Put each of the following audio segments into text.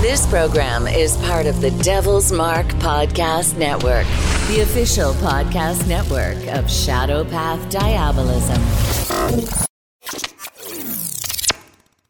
This program is part of the Devil's Mark Podcast Network, the official podcast network of Shadow Path Diabolism.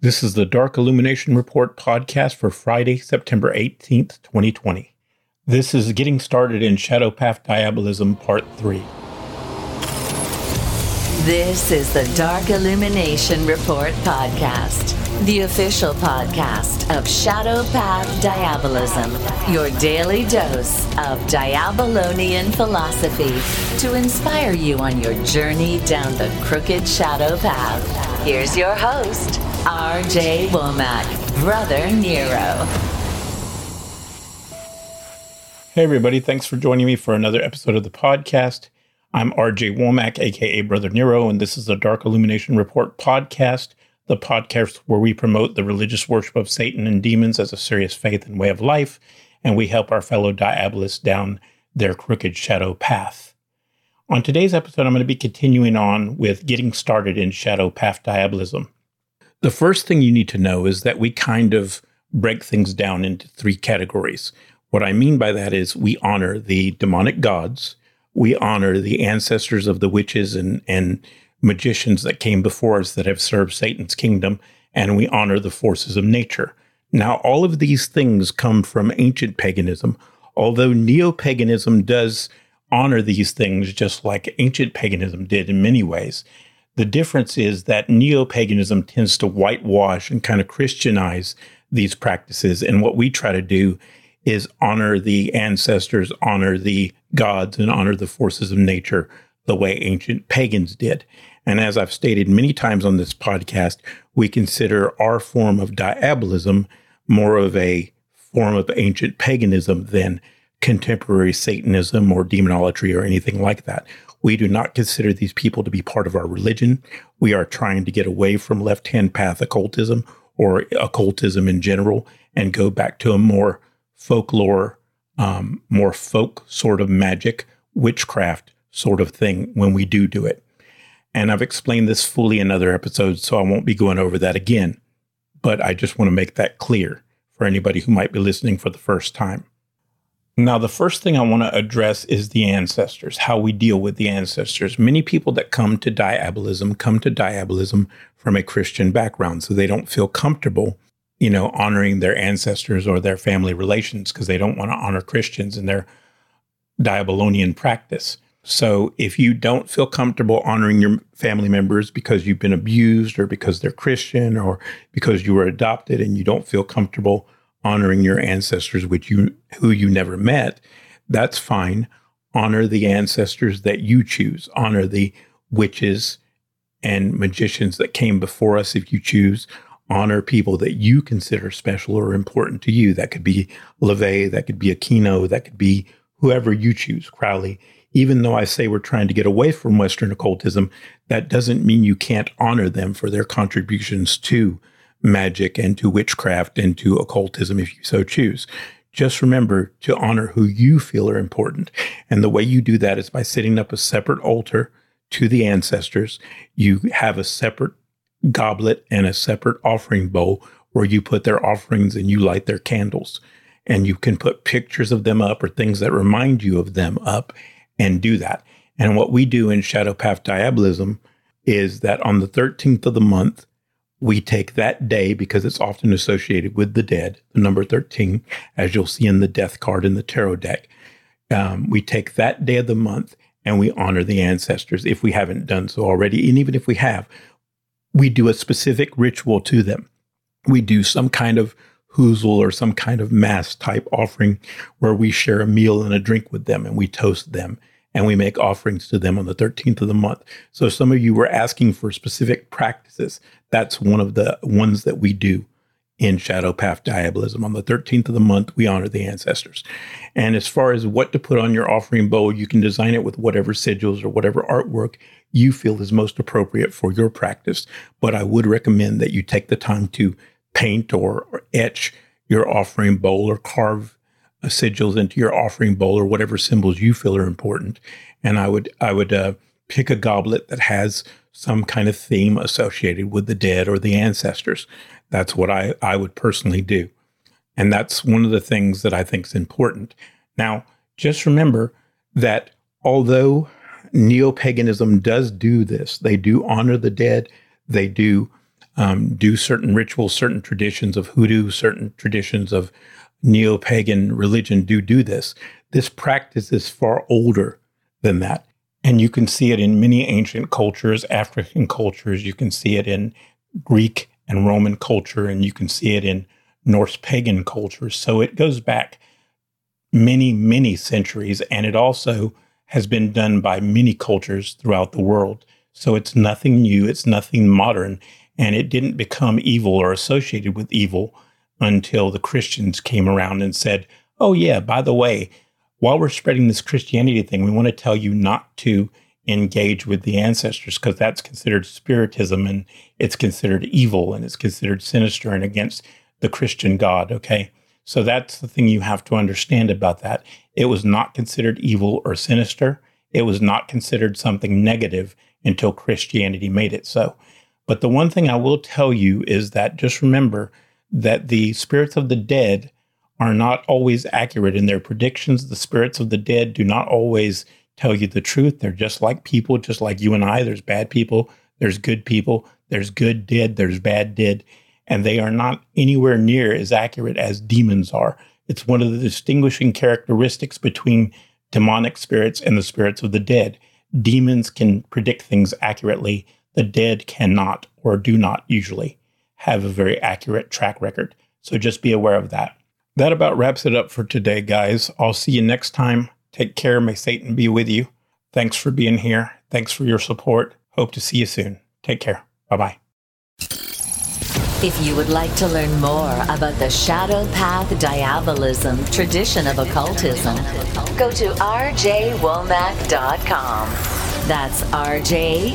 This is the Dark Illumination Report podcast for Friday, September 18th, 2020. This is Getting Started in Shadow Path Diabolism Part 3. This is the Dark Illumination Report podcast, the official podcast of Shadow Path Diabolism, your daily dose of Diabolonian philosophy to inspire you on your journey down the crooked shadow path. Here's your host, RJ Womack, Brother Nero. Hey, everybody. Thanks for joining me for another episode of the podcast. I'm RJ Womack, aka Brother Nero, and this is the Dark Illumination Report podcast, the podcast where we promote the religious worship of Satan and demons as a serious faith and way of life, and we help our fellow diabolists down their crooked shadow path. On today's episode, I'm going to be continuing on with getting started in shadow path diabolism. The first thing you need to know is that we kind of break things down into three categories. What I mean by that is we honor the demonic gods, we honor the ancestors of the witches and, and magicians that came before us that have served Satan's kingdom, and we honor the forces of nature. Now, all of these things come from ancient paganism, although neo paganism does honor these things just like ancient paganism did in many ways. The difference is that neo paganism tends to whitewash and kind of Christianize these practices. And what we try to do is honor the ancestors, honor the gods, and honor the forces of nature the way ancient pagans did. And as I've stated many times on this podcast, we consider our form of diabolism more of a form of ancient paganism than contemporary Satanism or demonolatry or anything like that. We do not consider these people to be part of our religion. We are trying to get away from left hand path occultism or occultism in general and go back to a more folklore, um, more folk sort of magic, witchcraft sort of thing when we do do it. And I've explained this fully in other episodes, so I won't be going over that again. But I just want to make that clear for anybody who might be listening for the first time. Now, the first thing I want to address is the ancestors, how we deal with the ancestors. Many people that come to diabolism come to diabolism from a Christian background, so they don't feel comfortable you know, honoring their ancestors or their family relations because they don't want to honor Christians in their diabolonian practice. So if you don't feel comfortable honoring your family members because you've been abused or because they're Christian or because you were adopted and you don't feel comfortable honoring your ancestors which you who you never met, that's fine. Honor the ancestors that you choose. Honor the witches and magicians that came before us if you choose honor people that you consider special or important to you. That could be LaVey, that could be Aquino, that could be whoever you choose, Crowley. Even though I say we're trying to get away from Western occultism, that doesn't mean you can't honor them for their contributions to magic and to witchcraft and to occultism if you so choose. Just remember to honor who you feel are important. And the way you do that is by setting up a separate altar to the ancestors. You have a separate goblet and a separate offering bowl where you put their offerings and you light their candles. And you can put pictures of them up or things that remind you of them up and do that. And what we do in Shadow Path Diabolism is that on the 13th of the month, we take that day because it's often associated with the dead, the number 13, as you'll see in the death card in the tarot deck. Um, we take that day of the month and we honor the ancestors if we haven't done so already. And even if we have, we do a specific ritual to them. We do some kind of housel or some kind of mass type offering where we share a meal and a drink with them and we toast them and we make offerings to them on the 13th of the month. So some of you were asking for specific practices. That's one of the ones that we do in Shadow Path Diabolism. On the 13th of the month, we honor the ancestors. And as far as what to put on your offering bowl, you can design it with whatever sigils or whatever artwork you feel is most appropriate for your practice. But I would recommend that you take the time to paint or, or etch your offering bowl or carve sigils into your offering bowl or whatever symbols you feel are important. And I would I would uh, pick a goblet that has some kind of theme associated with the dead or the ancestors. That's what I, I would personally do. And that's one of the things that I think is important. Now, just remember that although neo paganism does do this, they do honor the dead, they do um, do certain rituals, certain traditions of hoodoo, certain traditions of neo pagan religion do do this. This practice is far older than that. And you can see it in many ancient cultures, African cultures. You can see it in Greek and Roman culture, and you can see it in Norse pagan cultures. So it goes back many, many centuries, and it also has been done by many cultures throughout the world. So it's nothing new, it's nothing modern, and it didn't become evil or associated with evil until the Christians came around and said, Oh, yeah, by the way, while we're spreading this Christianity thing, we want to tell you not to engage with the ancestors because that's considered spiritism and it's considered evil and it's considered sinister and against the Christian God. Okay. So that's the thing you have to understand about that. It was not considered evil or sinister. It was not considered something negative until Christianity made it so. But the one thing I will tell you is that just remember that the spirits of the dead are not always accurate in their predictions. The spirits of the dead do not always tell you the truth. They're just like people, just like you and I. There's bad people, there's good people, there's good dead, there's bad dead, and they are not anywhere near as accurate as demons are. It's one of the distinguishing characteristics between demonic spirits and the spirits of the dead. Demons can predict things accurately, the dead cannot or do not usually have a very accurate track record. So just be aware of that. That about wraps it up for today, guys. I'll see you next time. Take care. May Satan be with you. Thanks for being here. Thanks for your support. Hope to see you soon. Take care. Bye bye. If you would like to learn more about the Shadow Path Diabolism tradition of occultism, go to rjwomack.com. That's rjwomack.com.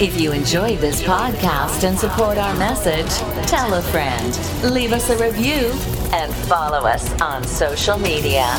If you enjoyed this podcast and support our message, tell a friend, leave us a review, and follow us on social media.